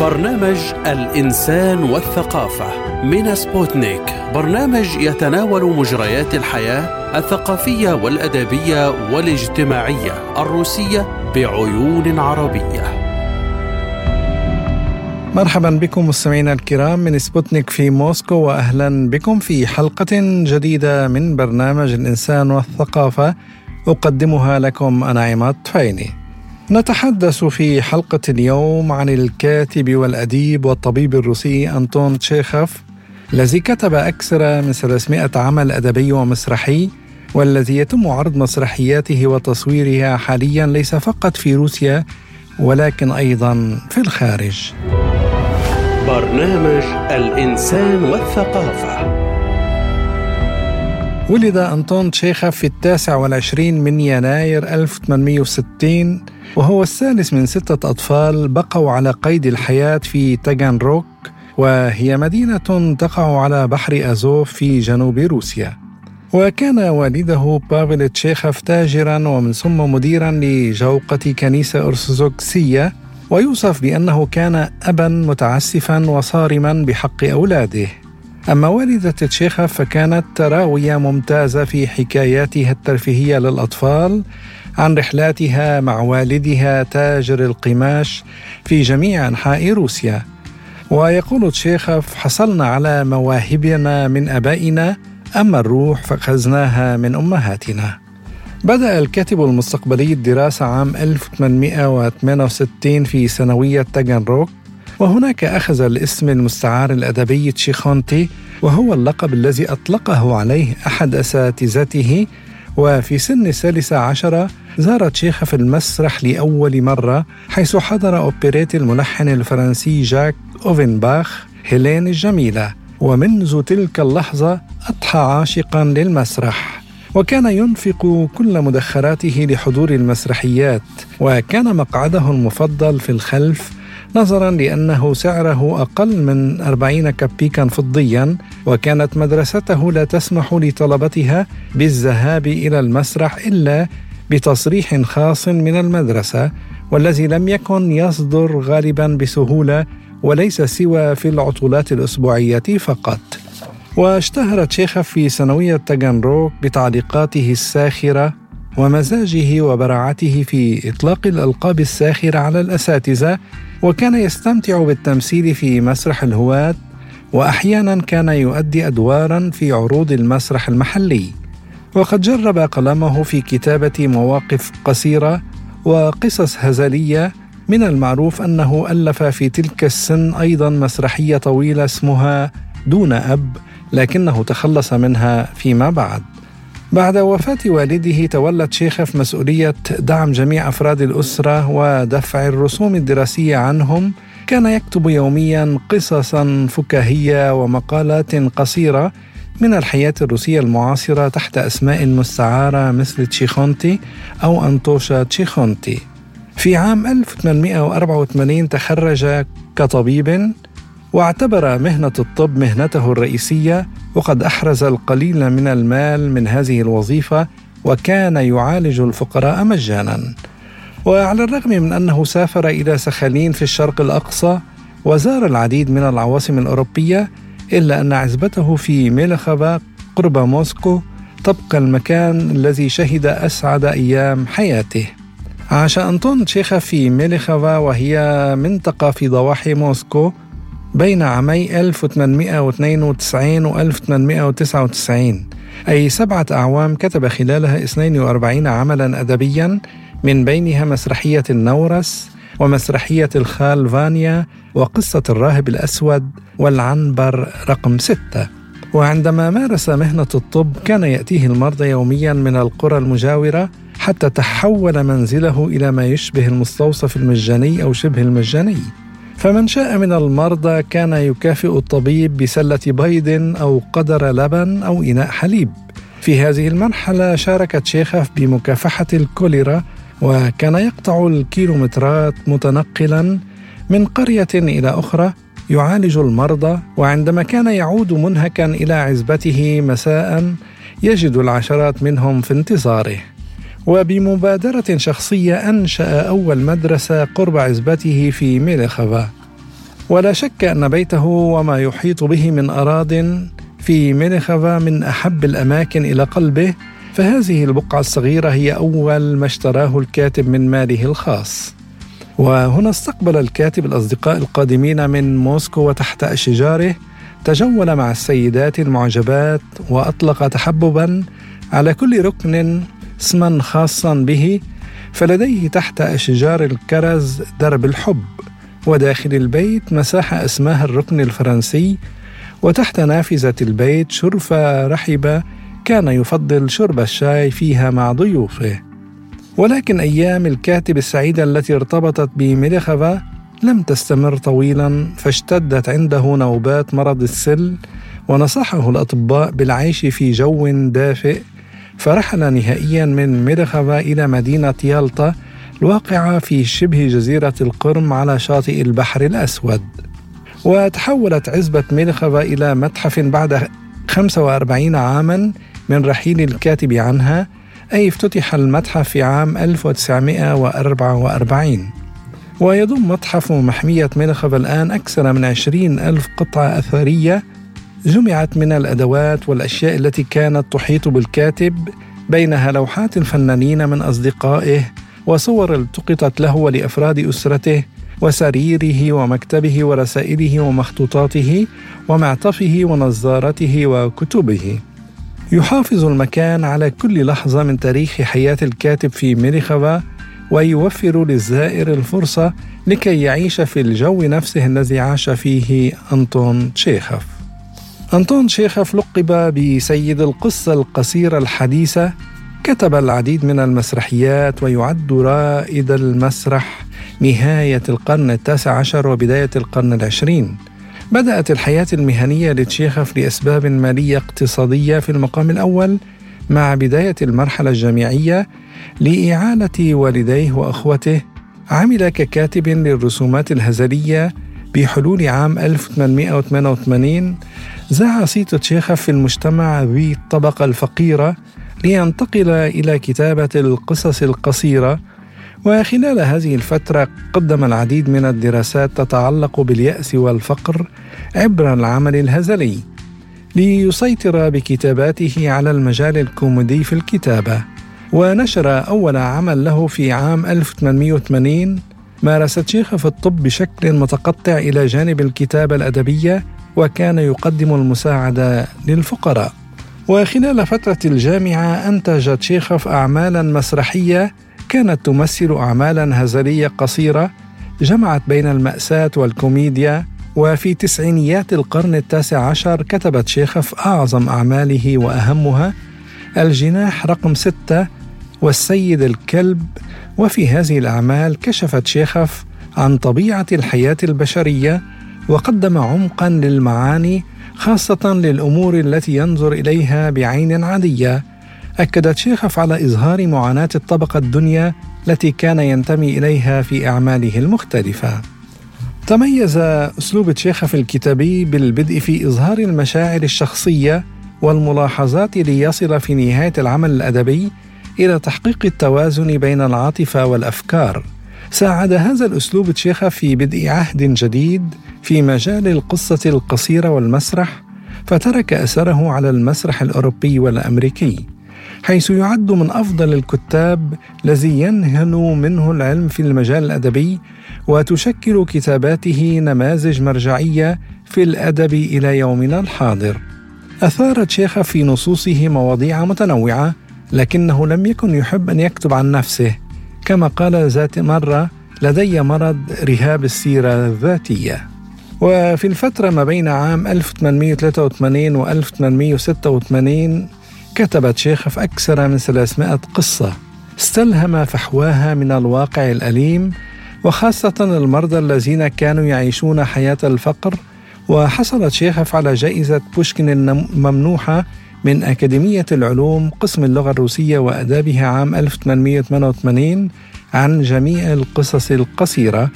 برنامج الإنسان والثقافة من سبوتنيك. برنامج يتناول مجريات الحياة الثقافية والأدبية والاجتماعية الروسية بعيون عربية. مرحبا بكم مستمعينا الكرام من سبوتنيك في موسكو واهلا بكم في حلقة جديدة من برنامج الإنسان والثقافة. أقدمها لكم أنا عماد فايني. نتحدث في حلقة اليوم عن الكاتب والأديب والطبيب الروسي أنطون تشيخوف الذي كتب أكثر من 300 عمل أدبي ومسرحي والذي يتم عرض مسرحياته وتصويرها حاليا ليس فقط في روسيا ولكن أيضا في الخارج. برنامج الإنسان والثقافة. ولد أنطون تشيخوف في التاسع والعشرين من يناير 1860 وهو الثالث من ستة أطفال بقوا على قيد الحياة في تاغان روك وهي مدينة تقع على بحر أزوف في جنوب روسيا. وكان والده بافل تشيخوف تاجرا ومن ثم مديرا لجوقة كنيسة أرثوذكسية ويوصف بأنه كان أبا متعسفا وصارما بحق أولاده. أما والدة تشيخوف فكانت راوية ممتازة في حكاياتها الترفيهية للأطفال عن رحلاتها مع والدها تاجر القماش في جميع أنحاء روسيا. ويقول تشيخوف حصلنا على مواهبنا من أبائنا أما الروح فأخذناها من أمهاتنا. بدأ الكاتب المستقبلي الدراسة عام 1868 في ثانوية تاغانروك وهناك أخذ الاسم المستعار الأدبي تشيخونتي وهو اللقب الذي أطلقه عليه أحد أساتذته وفي سن الثالثة عشرة زار تشيخة في المسرح لأول مرة حيث حضر أوبريت الملحن الفرنسي جاك أوفنباخ هيلين الجميلة ومنذ تلك اللحظة أضحى عاشقا للمسرح. وكان ينفق كل مدخراته لحضور المسرحيات وكان مقعده المفضل في الخلف نظرا لأنه سعره أقل من 40 كبيكا فضيا وكانت مدرسته لا تسمح لطلبتها بالذهاب إلى المسرح إلا بتصريح خاص من المدرسة والذي لم يكن يصدر غالبا بسهولة وليس سوى في العطلات الأسبوعية فقط. واشتهر تشيخوف في ثانوية تاغانروك بتعليقاته الساخرة ومزاجه وبراعته في إطلاق الألقاب الساخرة على الأساتذة وكان يستمتع بالتمثيل في مسرح الهواة وأحيانا كان يؤدي أدوارا في عروض المسرح المحلي. وقد جرب قلمه في كتابة مواقف قصيرة وقصص هزلية من المعروف أنه ألف في تلك السن أيضا مسرحية طويلة اسمها دون أب لكنه تخلص منها فيما بعد. بعد وفاة والده تولى تشيخف مسؤولية دعم جميع أفراد الأسرة ودفع الرسوم الدراسية عنهم. كان يكتب يوميا قصصا فكاهية ومقالات قصيرة من الحياة الروسية المعاصرة تحت أسماء مستعارة مثل تشيخونتي أو أنطوشا تشيخونتي. في عام 1884 تخرج كطبيب واعتبر مهنة الطب مهنته الرئيسية وقد أحرز القليل من المال من هذه الوظيفة وكان يعالج الفقراء مجانا. وعلى الرغم من أنه سافر إلى سخالين في الشرق الأقصى وزار العديد من العواصم الأوروبية إلا أن عزبته في ميلخبا قرب موسكو تبقى المكان الذي شهد أسعد أيام حياته. عاش أنطون تشيخا في ميلخفا وهي منطقة في ضواحي موسكو بين عامي 1892 و 1899 أي سبعة أعوام كتب خلالها 42 عملا أدبيا من بينها مسرحية النورس ومسرحية الخال فانيا وقصة الراهب الأسود والعنبر رقم ستة. وعندما مارس مهنة الطب كان يأتيه المرضى يوميا من القرى المجاورة حتى تحول منزله إلى ما يشبه المستوصف المجاني أو شبه المجاني. فمن شاء من المرضى كان يكافئ الطبيب بسلة بيض أو قدر لبن أو إناء حليب. في هذه المرحلة شارك تشيخوف بمكافحة الكوليرا وكان يقطع الكيلومترات متنقلا من قرية إلى أخرى يعالج المرضى وعندما كان يعود منهكا إلى عزبته مساء يجد العشرات منهم في انتظاره. وبمبادرة شخصية أنشأ أول مدرسة قرب عزبته في ميلخفا ولا شك أن بيته وما يحيط به من أراض في مينيخافا من أحب الأماكن إلى قلبه فهذه البقعة الصغيرة هي أول ما اشتراه الكاتب من ماله الخاص. وهنا استقبل الكاتب الأصدقاء القادمين من موسكو وتحت أشجاره تجول مع السيدات المعجبات وأطلق تحببا على كل ركن اسما خاصا به فلديه تحت أشجار الكرز درب الحب وداخل البيت مساحة اسمها الركن الفرنسي وتحت نافذة البيت شرفة رحبة كان يفضل شرب الشاي فيها مع ضيوفه. ولكن أيام الكاتب السعيدة التي ارتبطت بميليخافا لم تستمر طويلا فاشتدت عنده نوبات مرض السل ونصحه الأطباء بالعيش في جو دافئ فرحل نهائيا من ميرخافا إلى مدينة يالطا الواقعة في شبه جزيرة القرم على شاطئ البحر الأسود. وتحولت عزبة ميرخافا إلى متحف بعد 45 عاما من رحيل الكاتب عنها أي افتتح المتحف في عام 1944 ويضم متحف محمية ميرخافا الآن أكثر من 20 ألف قطعة أثرية جمعت من الأدوات والأشياء التي كانت تحيط بالكاتب بينها لوحات الفنانين من أصدقائه وصور التقطت له ولافراد أسرته وسريره ومكتبه ورسائله ومخطوطاته ومعطفه ونظارته وكتبه. يحافظ المكان على كل لحظة من تاريخ حياة الكاتب في ميريخافا ويوفر للزائر الفرصة لكي يعيش في الجو نفسه الذي عاش فيه أنطون تشيخوف أنطون شيخف لقب بسيد القصة القصيرة الحديثة كتب العديد من المسرحيات ويعد رائد المسرح نهاية القرن التاسع عشر وبداية القرن العشرين. بدأت الحياة المهنية لتشيخف لأسباب مالية اقتصادية في المقام الأول مع بداية المرحلة الجامعية لإعالة والديه وأخوته عمل ككاتب للرسومات الهزلية بحلول عام 1888 زاع صيت تشيخف في المجتمع ذي الطبقة الفقيرة لينتقل إلى كتابة القصص القصيرة وخلال هذه الفترة قدم العديد من الدراسات تتعلق باليأس والفقر عبر العمل الهزلي ليسيطر بكتاباته على المجال الكوميدي في الكتابة ونشر أول عمل له في عام 1880 مارس تشيخوف الطب بشكل متقطع إلى جانب الكتابة الأدبية وكان يقدم المساعدة للفقراء. وخلال فترة الجامعة أنتج تشيخوف أعمالا مسرحية كانت تمثل أعمالا هزلية قصيرة جمعت بين المأساة والكوميديا وفي تسعينيات القرن التاسع عشر كتب تشيخوف أعظم أعماله وأهمها الجناح رقم ستة والسيد الكلب وفي هذه الأعمال كشف تشيخوف عن طبيعة الحياة البشرية وقدم عمقا للمعاني خاصة للأمور التي ينظر إليها بعين عادية. أكد تشيخوف على إظهار معاناة الطبقة الدنيا التي كان ينتمي إليها في أعماله المختلفة. تميز أسلوب تشيخوف الكتابي بالبدء في إظهار المشاعر الشخصية والملاحظات ليصل في نهاية العمل الأدبي إلى تحقيق التوازن بين العاطفة والأفكار. ساعد هذا الأسلوب تشيخا في بدء عهد جديد في مجال القصة القصيرة والمسرح فترك أثره على المسرح الأوروبي والأمريكي حيث يعد من أفضل الكتاب الذي ينهل منه العلم في المجال الأدبي وتشكل كتاباته نماذج مرجعية في الأدب إلى يومنا الحاضر. أثار تشيخا في نصوصه مواضيع متنوعة لكنه لم يكن يحب أن يكتب عن نفسه. كما قال ذات مرة لدي مرض رهاب السيرة الذاتية. وفي الفترة ما بين عام 1883 و 1886 كتب شيخف أكثر من 300 قصة. استلهم فحواها من الواقع الأليم وخاصة المرضى الذين كانوا يعيشون حياة الفقر. وحصلت شيخف على جائزة بوشكين الممنوحة من أكاديمية العلوم قسم اللغة الروسية وأدابها عام 1888 عن جميع القصص القصيرة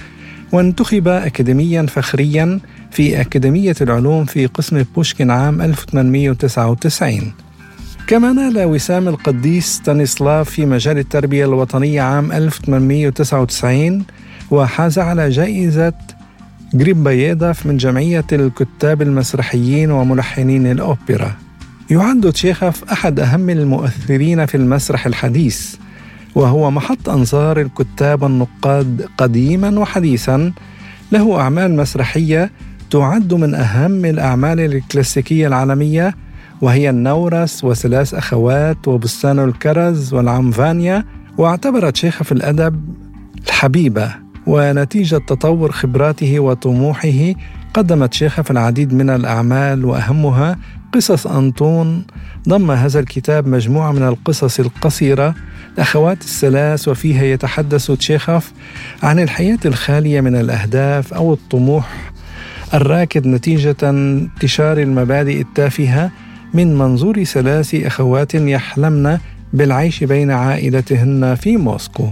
وانتخب أكاديميا فخريا في أكاديمية العلوم في قسم بوشكين عام 1899 كما نال وسام القديس ستانيسلاف في مجال التربية الوطنية عام 1899 وحاز على جائزة غريباييدوف من جمعية الكتاب المسرحيين وملحنين الأوبرا. يعد تشيخوف أحد أهم المؤثرين في المسرح الحديث وهو محط أنظار الكتاب والنقاد قديما وحديثا له أعمال مسرحية تعد من أهم الأعمال الكلاسيكية العالمية وهي النورس وثلاث أخوات وبستان الكرز والعمفانيا واعتبر تشيخوف الأدب الحبيبة ونتيجة تطور خبراته وطموحه قدم تشيخوف العديد من الأعمال وأهمها قصص أنطون ضم هذا الكتاب مجموعة من القصص القصيرة الأخوات الثلاث وفيها يتحدث تشيخوف عن الحياة الخالية من الأهداف أو الطموح الراكد نتيجة انتشار المبادئ التافهة من منظور ثلاث أخوات يحلمن بالعيش بين عائلتهن في موسكو.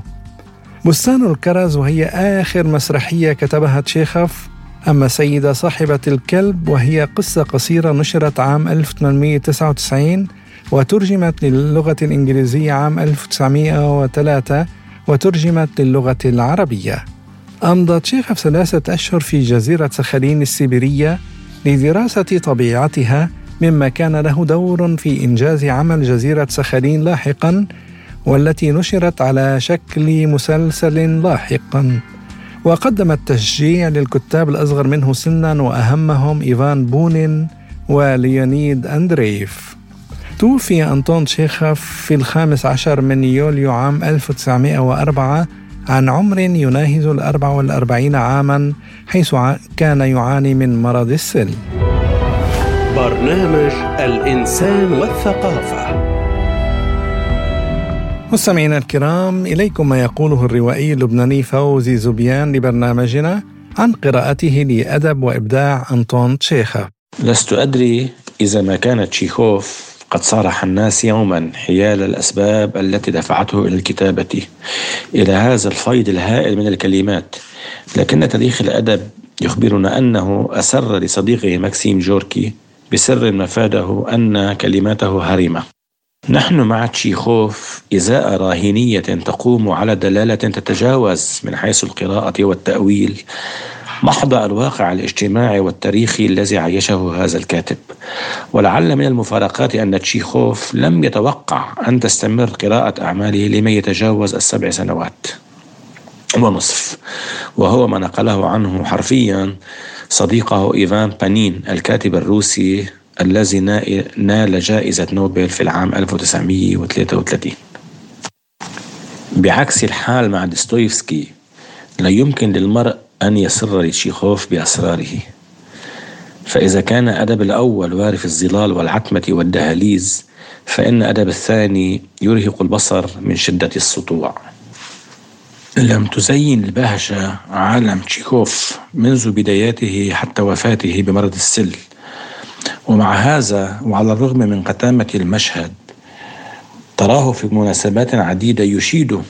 بستان الكرز وهي آخر مسرحية كتبها تشيخوف أما سيدة صاحبة الكلب وهي قصة قصيرة نشرت عام 1899 وترجمت للغة الإنجليزية عام 1903 وترجمت للغة العربية. أمضى تشيخوف ثلاثة أشهر في جزيرة سخالين السيبيرية لدراسة طبيعتها مما كان له دور في إنجاز عمل جزيرة سخالين لاحقا والتي نشرت على شكل مسلسل لاحقا. وقدم التشجيع للكتاب الأصغر منه سنا وأهمهم إيفان بونين وليونيد أندريف. توفي أنطون تشيخوف في الخامس عشر من يوليو عام 1904 عن عمر يناهز الأربع والأربعين عاما حيث كان يعاني من مرض السل. برنامج الإنسان والثقافة. مستمعينا الكرام إليكم ما يقوله الروائي اللبناني فوزي زبيان لبرنامجنا عن قراءته لأدب وإبداع أنطون تشيخا لست أدري إذا ما كان تشيخوف قد صارح الناس يوما حيال الأسباب التي دفعته إلى الكتابة إلى هذا الفيض الهائل من الكلمات. لكن تاريخ الأدب يخبرنا أنه أسر لصديقه ماكسيم جوركي بسر مفاده أن كلماته هرمة. نحن مع تشيخوف إزاء راهنية تقوم على دلالة تتجاوز من حيث القراءة والتأويل محض الواقع الاجتماعي والتاريخي الذي عايشه هذا الكاتب. ولعل من المفارقات أن تشيخوف لم يتوقع أن تستمر قراءة أعماله لمن يتجاوز السبع سنوات ونصف. وهو ما نقله عنه حرفيا صديقه إيفان بانين الكاتب الروسي الذي نال جائزة نوبل في العام 1933 بعكس الحال مع دستويفسكي لا يمكن للمرء أن يسر لتشيخوف بأسراره. فإذا كان أدب الأول وارف الظلال والعتمة والدهاليز فإن أدب الثاني يرهق البصر من شدة السطوع. لم تزين البهجة عالم تشيكوف منذ بداياته حتى وفاته بمرض السل. ومع هذا وعلى الرغم من قتامة المشهد تراه في مناسبات عديدة يشيد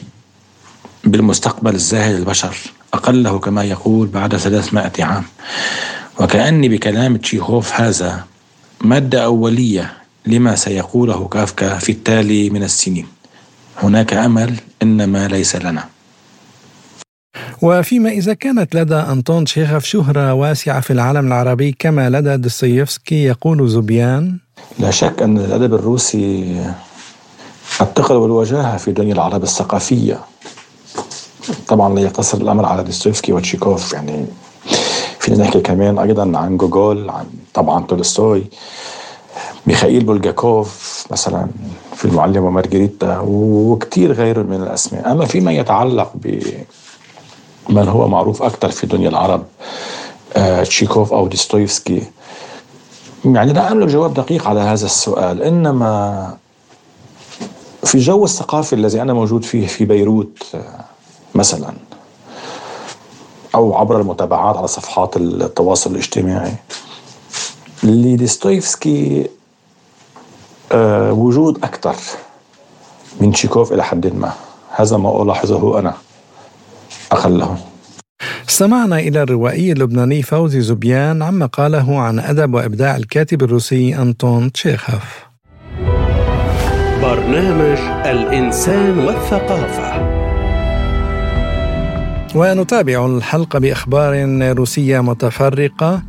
بالمستقبل الزاهر للبشر أقله كما يقول بعد 300 عام. وكأني بكلام تشيخوف هذا مادة أولية لما سيقوله كافكا في التالي من السنين. هناك أمل إنما ليس لنا. وفيما إذا كانت لدى أنطون تشيخوف شهرة واسعة في العالم العربي كما لدى دوستويفسكي يقول زوبيان لا شك أن الأدب الروسي الثقل والوجاهة في دنيا العرب الثقافية. طبعا لا يقتصر الأمر على دوستويفسكي وتشيكوف يعني فينا نحكي كمان أيضا عن جوجول عن طبعا تولستوي ميخائيل بولجاكوف مثلا في المعلم ومارجريتا وكثير غيره من الأسماء. أما فيما يتعلق ب من هو معروف أكثر في دنيا العرب آه، تشيكوف أو ديستويفسكي يعني لا أملك جواب دقيق على هذا السؤال إنما في الجو الثقافي الذي أنا موجود فيه في بيروت آه، مثلا أو عبر المتابعات على صفحات التواصل الاجتماعي لديستويفسكي آه، وجود أكثر من تشيكوف إلى حد ما. هذا ما ألاحظه أنا. أقله استمعنا إلى الروائي اللبناني فوزي زبيان عما قاله عن أدب وإبداع الكاتب الروسي أنطون تشيخوف برنامج الإنسان والثقافة. ونتابع الحلقة بأخبار روسية متفرقة.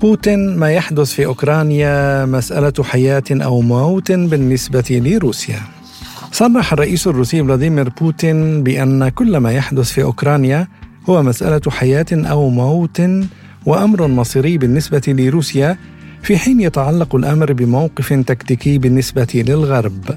بوتين ما يحدث في أوكرانيا مسألة حياة أو موت بالنسبة لروسيا. صرح الرئيس الروسي فلاديمير بوتين بأن كل ما يحدث في أوكرانيا هو مسألة حياة أو موت وأمر مصيري بالنسبة لروسيا في حين يتعلق الأمر بموقف تكتيكي بالنسبة للغرب.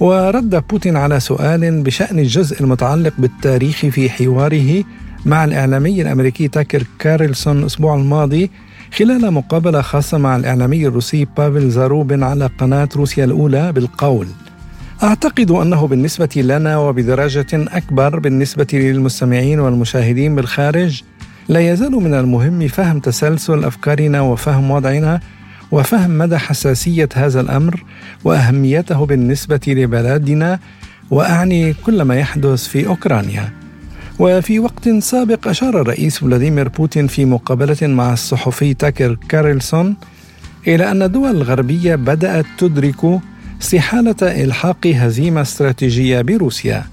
ورد بوتين على سؤال بشأن الجزء المتعلق بالتاريخ في حواره مع الإعلامي الأمريكي تاكر كارلسون الأسبوع الماضي خلال مقابلة خاصة مع الإعلامي الروسي بافل زاروبين على قناة روسيا الأولى بالقول. أعتقد أنه بالنسبة لنا وبدرجة أكبر بالنسبة للمستمعين والمشاهدين بالخارج لا يزال من المهم فهم تسلسل أفكارنا وفهم وضعنا وفهم مدى حساسية هذا الأمر وأهميته بالنسبة لبلدنا وأعني كل ما يحدث في أوكرانيا. وفي وقت سابق أشار الرئيس فلاديمير بوتين في مقابلة مع الصحفي تاكر كارلسون إلى أن الدول الغربية بدأت تدرك استحالة إلحاق هزيمة استراتيجية بروسيا.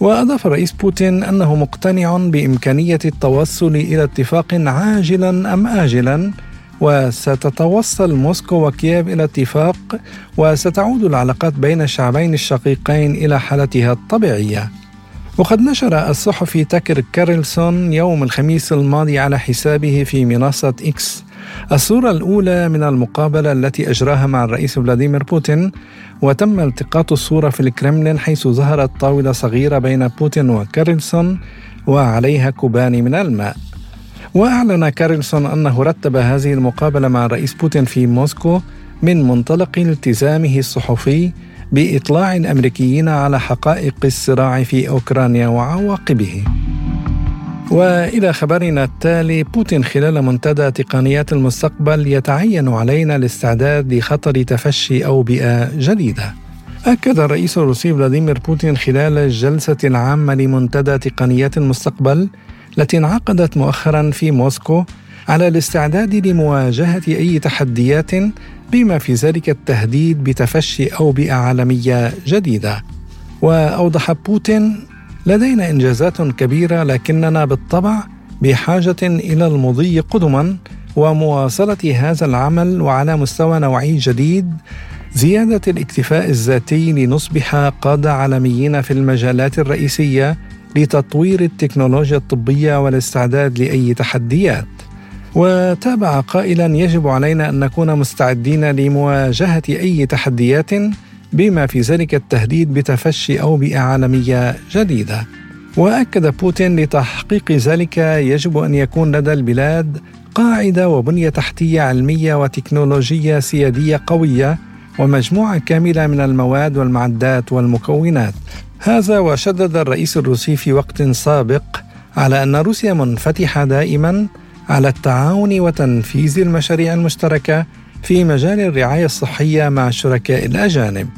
وأضاف الرئيس بوتين أنه مقتنع بإمكانية التوصل إلى اتفاق عاجلا أم آجلا وستتوصل موسكو وكييف إلى اتفاق وستعود العلاقات بين الشعبين الشقيقين إلى حالتها الطبيعية. وقد نشر الصحفي تاكر كارلسون يوم الخميس الماضي على حسابه في منصة إكس الصورة الأولى من المقابلة التي أجراها مع الرئيس فلاديمير بوتين وتم التقاط الصورة في الكرملين حيث ظهرت طاولة صغيرة بين بوتين وكارلسون وعليها كوبان من الماء وأعلن كارلسون أنه رتب هذه المقابلة مع الرئيس بوتين في موسكو من منطلق التزامه الصحفي بإطلاع الأمريكيين على حقائق الصراع في أوكرانيا وعواقبه. وإلى خبرنا التالي بوتين خلال منتدى تقنيات المستقبل يتعين علينا الاستعداد لخطر تفشي اوبئه جديدة. أكد الرئيس الروسي فلاديمير بوتين خلال الجلسة العامة لمنتدى تقنيات المستقبل التي انعقدت مؤخرا في موسكو على الاستعداد لمواجهة أي تحديات بما في ذلك التهديد بتفشي أوبئة عالمية جديدة وأوضح بوتين لدينا إنجازات كبيرة لكننا بالطبع بحاجة إلى المضي قدما ومواصلة هذا العمل وعلى مستوى نوعي جديد. زيادة الاكتفاء الذاتي لنصبح قادة عالميين في المجالات الرئيسية لتطوير التكنولوجيا الطبية والاستعداد لأي تحديات. وتابع قائلا يجب علينا أن نكون مستعدين لمواجهة أي تحديات بما في ذلك التهديد بتفشي اوبئه عالميه جديدة. وأكد بوتين لتحقيق ذلك يجب أن يكون لدى البلاد قاعدة وبنية تحتية علمية وتكنولوجية سيادية قوية ومجموعة كاملة من المواد والمعدات والمكونات. هذا وشدد الرئيس الروسي في وقت سابق على أن روسيا منفتحة دائما على التعاون وتنفيذ المشاريع المشتركة في مجال الرعاية الصحية مع الشركاء الأجانب.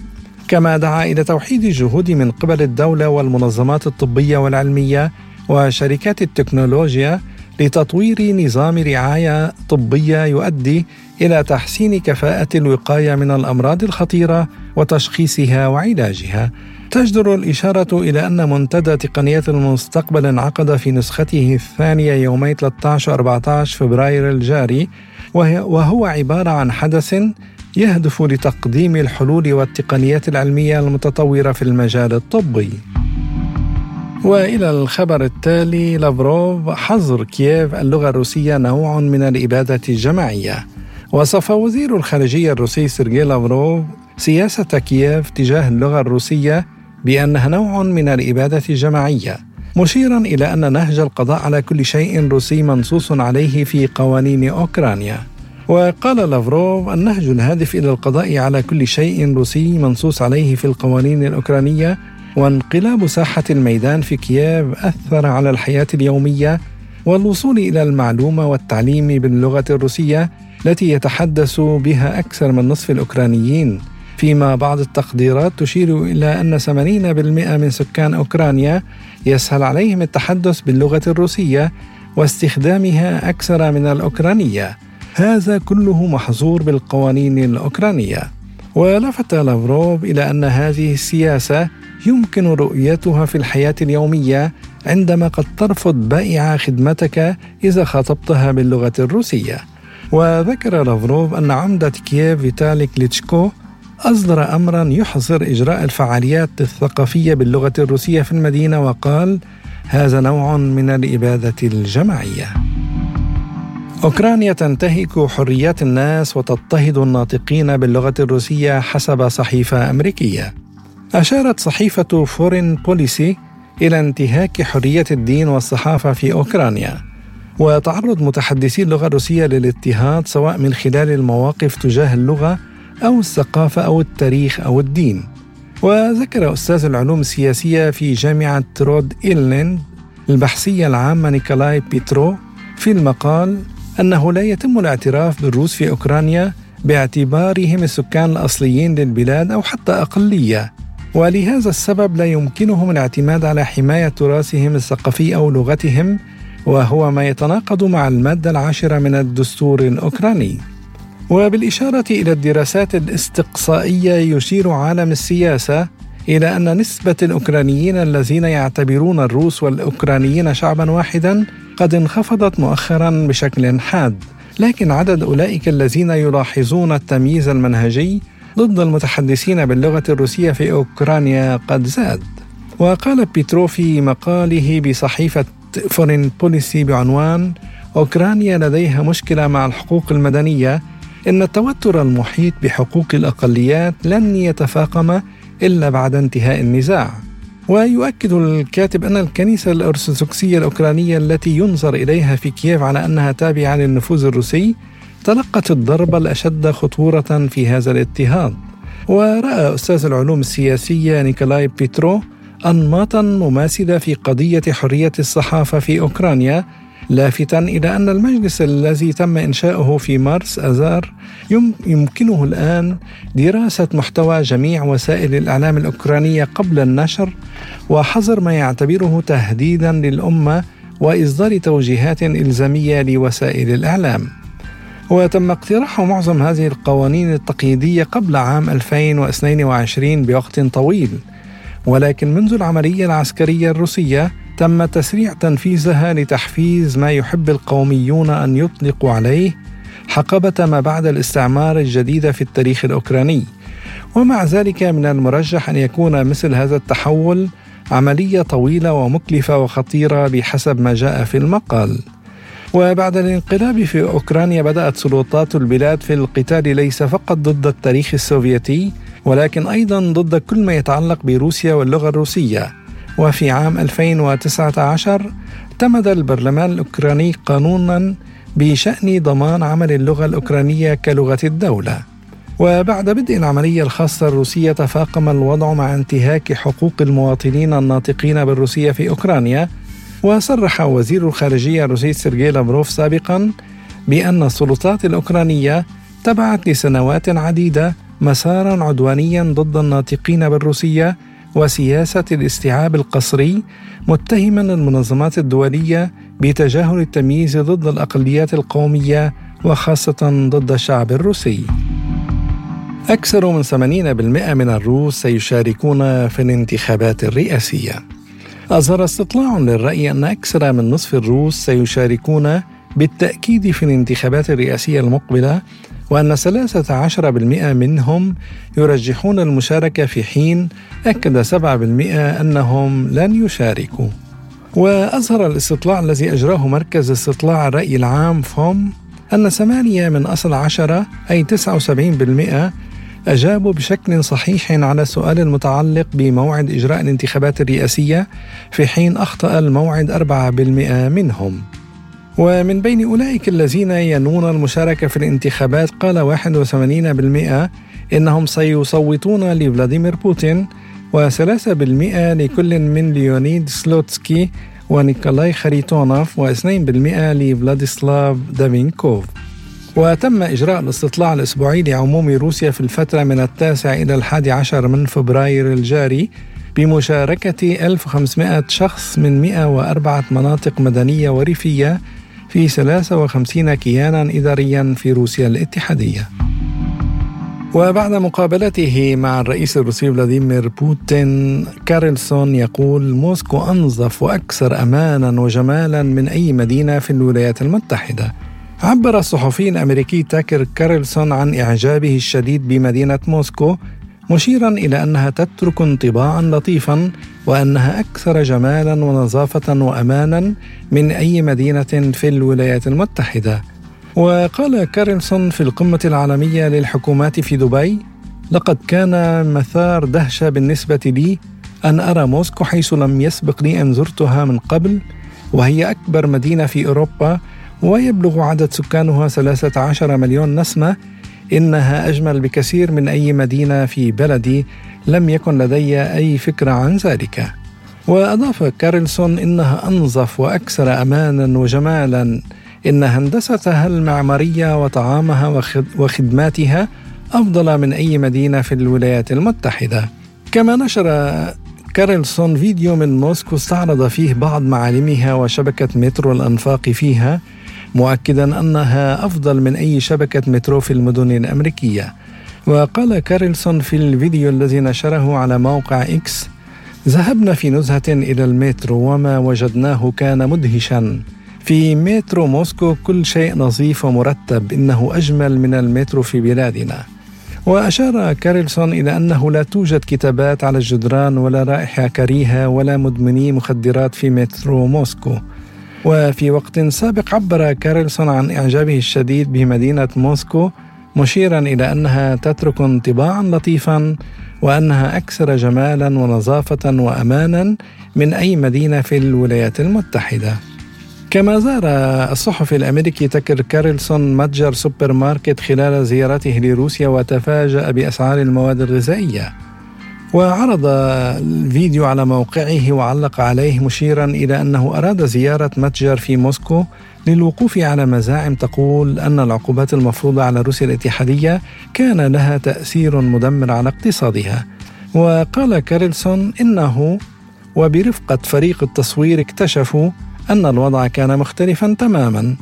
كما دعا إلى توحيد الجهود من قبل الدولة والمنظمات الطبية والعلمية وشركات التكنولوجيا لتطوير نظام رعاية طبية يؤدي إلى تحسين كفاءة الوقاية من الأمراض الخطيرة وتشخيصها وعلاجها. تجدر الإشارة إلى أن منتدى تقنيات المستقبل انعقد في نسخته الثانية يومي 13 و 14 فبراير الجاري وهو عبارة عن حدث يهدف لتقديم الحلول والتقنيات العلمية المتطورة في المجال الطبي. وإلى الخبر التالي لافروف حظر كييف اللغة الروسية نوع من الإبادة الجماعية وصف وزير الخارجية الروسي سيرجي لافروف سياسة كييف تجاه اللغة الروسية بأنها نوع من الإبادة الجماعية مشيرا إلى أن نهج القضاء على كل شيء روسي منصوص عليه في قوانين أوكرانيا وقال لافروف النهج الهادف إلى القضاء على كل شيء روسي منصوص عليه في القوانين الأوكرانية وانقلاب ساحة الميدان في كييف أثر على الحياة اليومية والوصول إلى المعلومة والتعليم باللغة الروسية التي يتحدث بها أكثر من نصف الأوكرانيين. فيما بعض التقديرات تشير إلى أن 80% من سكان أوكرانيا يسهل عليهم التحدث باللغة الروسية واستخدامها أكثر من الأوكرانية. هذا كله محظور بالقوانين الأوكرانية. ولفت لافروف إلى أن هذه السياسة يمكن رؤيتها في الحياة اليومية عندما قد ترفض بائعة خدمتك إذا خاطبتها باللغة الروسية. وذكر لافروف أن عمدة كييف فيتالي كليتشكو أصدر أمرا يحظر إجراء الفعاليات الثقافية باللغة الروسية في المدينة وقال هذا نوع من الإبادة الجماعية. أوكرانيا تنتهك حريات الناس وتضطهد الناطقين باللغة الروسية حسب صحيفة أمريكية. أشارت صحيفة فورين بوليسي إلى انتهاك حرية الدين والصحافة في أوكرانيا. وتعرض متحدثي اللغة الروسية للاضطهاد سواء من خلال المواقف تجاه اللغة أو الثقافة أو التاريخ أو الدين. وذكر أستاذ العلوم السياسية في جامعة رود إيلند البحثية العامة نيكولاي بيترو في المقال أنه لا يتم الاعتراف بالروس في أوكرانيا باعتبارهم السكان الأصليين للبلاد أو حتى أقلية. ولهذا السبب لا يمكنهم الاعتماد على حماية تراثهم الثقافي أو لغتهم وهو ما يتناقض مع المادة العاشرة من الدستور الأوكراني. وبالإشارة إلى الدراسات الاستقصائية يشير عالم السياسة إلى أن نسبة الأوكرانيين الذين يعتبرون الروس والأوكرانيين شعبا واحدا قد انخفضت مؤخرا بشكل حاد لكن عدد أولئك الذين يلاحظون التمييز المنهجي ضد المتحدثين باللغة الروسية في أوكرانيا قد زاد. وقال بيترو في مقاله بصحيفة فورين بوليسي بعنوان أوكرانيا لديها مشكلة مع الحقوق المدنية إن التوتر المحيط بحقوق الأقليات لن يتفاقم إلا بعد انتهاء النزاع. ويؤكد الكاتب أن الكنيسة الأرثوذكسية الأوكرانية التي ينظر إليها في كييف على أنها تابعة للنفوذ الروسي تلقت الضرب الأشد خطورة في هذا الاضطهاد ورأى أستاذ العلوم السياسية نيكولاي بيترو أنماطا مماثلة في قضية حرية الصحافة في أوكرانيا لافتا إلى أن المجلس الذي تم إنشاؤه في مارس أذار يمكنه الآن دراسة محتوى جميع وسائل الإعلام الأوكرانية قبل النشر وحظر ما يعتبره تهديدا للأمة وإصدار توجيهات إلزامية لوسائل الإعلام. وتم اقتراح معظم هذه القوانين التقييدية قبل عام 2022 بوقت طويل ولكن منذ العملية العسكرية الروسية تم تسريع تنفيذها لتحفيز ما يحب القوميون أن يطلقوا عليه حقبة ما بعد الاستعمار الجديد في التاريخ الأوكراني. ومع ذلك من المرجح أن يكون مثل هذا التحول عملية طويلة ومكلفة وخطيرة بحسب ما جاء في المقال. وبعد الانقلاب في أوكرانيا بدأت سلطات البلاد في القتال ليس فقط ضد التاريخ السوفيتي ولكن أيضا ضد كل ما يتعلق بروسيا واللغة الروسية. وفي عام 2019 اعتمد البرلمان الأوكراني قانونا بشأن ضمان عمل اللغة الأوكرانية كلغة الدولة. وبعد بدء العملية الخاصة الروسية تفاقم الوضع مع انتهاك حقوق المواطنين الناطقين بالروسية في أوكرانيا. وصرح وزير الخارجية الروسي سيرجي لافروف سابقا بأن السلطات الأوكرانية تبعت لسنوات عديدة مسارا عدوانيا ضد الناطقين بالروسية وسياسة الاستيعاب القسري متهما المنظمات الدولية بتجاهل التمييز ضد الأقليات القومية وخاصة ضد الشعب الروسي. أكثر من 80% من الروس سيشاركون في الانتخابات الرئاسية. أظهر استطلاع للرأي أن أكثر من نصف الروس سيشاركون بالتأكيد في الانتخابات الرئاسية المقبلة وأن 13% منهم يرجحون المشاركة في حين أكد 7% أنهم لن يشاركوا. وأظهر الاستطلاع الذي أجراه مركز استطلاع الرأي العام فوم أن ثمانية من أصل عشرة أي 79% أجابوا بشكل صحيح على السؤال المتعلق بموعد إجراء الانتخابات الرئاسية في حين أخطأ الموعد 4% منهم. ومن بين أولئك الذين ينوون المشاركة في الانتخابات قال 81% إنهم سيصوتون لفلاديمير بوتين و3% لكل من ليونيد سلوتسكي ونيكولاي خريتونوف و2% لفلاديسلاف دافينكوف. وتم إجراء الاستطلاع الأسبوعي لعموم روسيا في الفترة من التاسع إلى الحادي عشر من فبراير الجاري بمشاركة 1500 شخص من 104 مناطق مدنية وريفية في 53 كيانا إداريا في روسيا الاتحادية. وبعد مقابلته مع الرئيس الروسي فلاديمير بوتين كارلسون يقول موسكو أنظف وأكثر أمانا وجمالا من أي مدينة في الولايات المتحدة. عبر الصحفي الأمريكي تاكر كارلسون عن إعجابه الشديد بمدينة موسكو مشيرا إلى أنها تترك انطباعا لطيفا وأنها أكثر جمالا ونظافة وأمانا من أي مدينة في الولايات المتحدة. وقال كارلسون في القمة العالمية للحكومات في دبي لقد كان مثار دهشة بالنسبة لي أن أرى موسكو حيث لم يسبق لي أن زرتها من قبل وهي أكبر مدينة في أوروبا ويبلغ عدد سكانها 13 مليون نسمة إنها أجمل بكثير من أي مدينة في بلدي لم يكن لدي أي فكرة عن ذلك. وأضاف كارلسون إنها أنظف وأكثر أمانا وجمالا. إن هندستها المعمارية وطعامها وخدماتها أفضل من أي مدينة في الولايات المتحدة. كما نشر كارلسون فيديو من موسكو استعرض فيه بعض معالمها وشبكة مترو الأنفاق فيها مؤكدا أنها أفضل من أي شبكة مترو في المدن الأمريكية. وقال كارلسون في الفيديو الذي نشره على موقع إكس ذهبنا في نزهة إلى المترو وما وجدناه كان مدهشا. في مترو موسكو كل شيء نظيف ومرتب إنه أجمل من المترو في بلادنا. وأشار كارلسون إلى أنه لا توجد كتابات على الجدران ولا رائحة كريهة ولا مدمني مخدرات في مترو موسكو. وفي وقت سابق عبر كارلسون عن إعجابه الشديد بمدينة موسكو مشيرا إلى أنها تترك انطباعا لطيفا وأنها أكثر جمالا ونظافة وأمانا من أي مدينة في الولايات المتحدة كما زار الصحفي الأمريكي تكر كارلسون متجر سوبر ماركت خلال زيارته لروسيا وتفاجأ بأسعار المواد الغذائية. وعرض الفيديو على موقعه وعلق عليه مشيرا إلى أنه أراد زيارة متجر في موسكو للوقوف على مزاعم تقول أن العقوبات المفروضة على روسيا الاتحادية كان لها تأثير مدمر على اقتصادها. وقال كارلسون إنه وبرفقة فريق التصوير اكتشفوا أن الوضع كان مختلفا تماما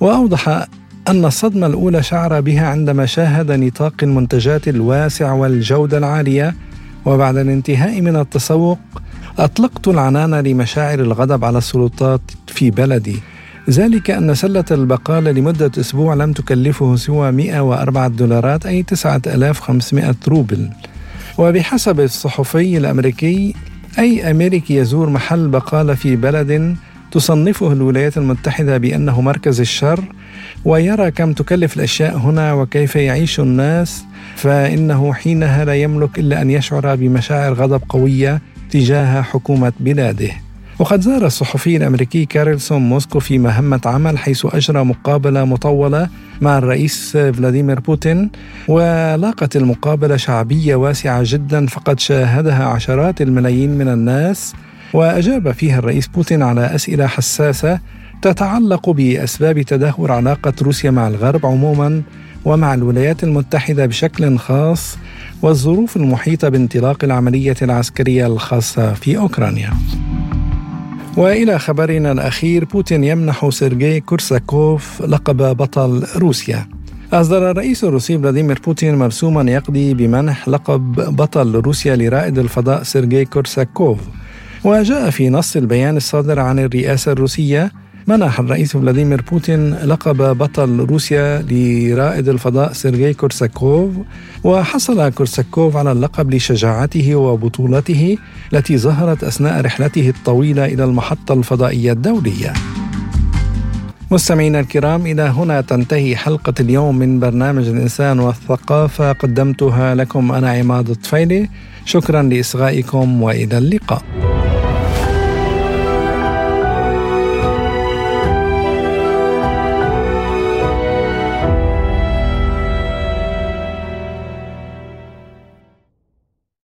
وأوضح أن الصدمة الأولى شعر بها عندما شاهد نطاق المنتجات الواسع والجودة العالية وبعد الانتهاء من التسوق أطلقت العنان لمشاعر الغضب على السلطات في بلدي. ذلك أن سلة البقالة لمدة أسبوع لم تكلفه سوى 104 دولارات أي 9500 روبل. وبحسب الصحفي الأمريكي أي أمريكي يزور محل بقالة في بلد تصنفه الولايات المتحدة بأنه مركز الشر ويرى كم تكلف الأشياء هنا وكيف يعيش الناس فإنه حينها لا يملك إلا أن يشعر بمشاعر غضب قوية تجاه حكومة بلاده. وقد زار الصحفي الأمريكي كارلسون موسكو في مهمة عمل حيث أجرى مقابلة مطولة مع الرئيس فلاديمير بوتين ولاقت المقابلة شعبية واسعة جدا فقد شاهدها عشرات الملايين من الناس. وأجاب فيها الرئيس بوتين على أسئلة حساسة تتعلق بأسباب تدهور علاقة روسيا مع الغرب عموما ومع الولايات المتحدة بشكل خاص والظروف المحيطة بانطلاق العملية العسكرية الخاصة في أوكرانيا. وإلى خبرنا الأخير بوتين يمنح سيرجي كورساكوف لقب بطل روسيا. أصدر الرئيس الروسي فلاديمير بوتين مرسوما يقضي بمنح لقب بطل روسيا لرائد الفضاء سيرجي كورساكوف وجاء في نص البيان الصادر عن الرئاسة الروسية منح الرئيس فلاديمير بوتين لقب بطل روسيا لرائد الفضاء سيرجي كورساكوف وحصل كورساكوف على اللقب لشجاعته وبطولته التي ظهرت أثناء رحلته الطويلة إلى المحطة الفضائية الدولية. مستمعينا الكرام إلى هنا تنتهي حلقة اليوم من برنامج الإنسان والثقافة قدمتها لكم أنا عماد الطفيلي شكرا لإصغائكم وإلى اللقاء.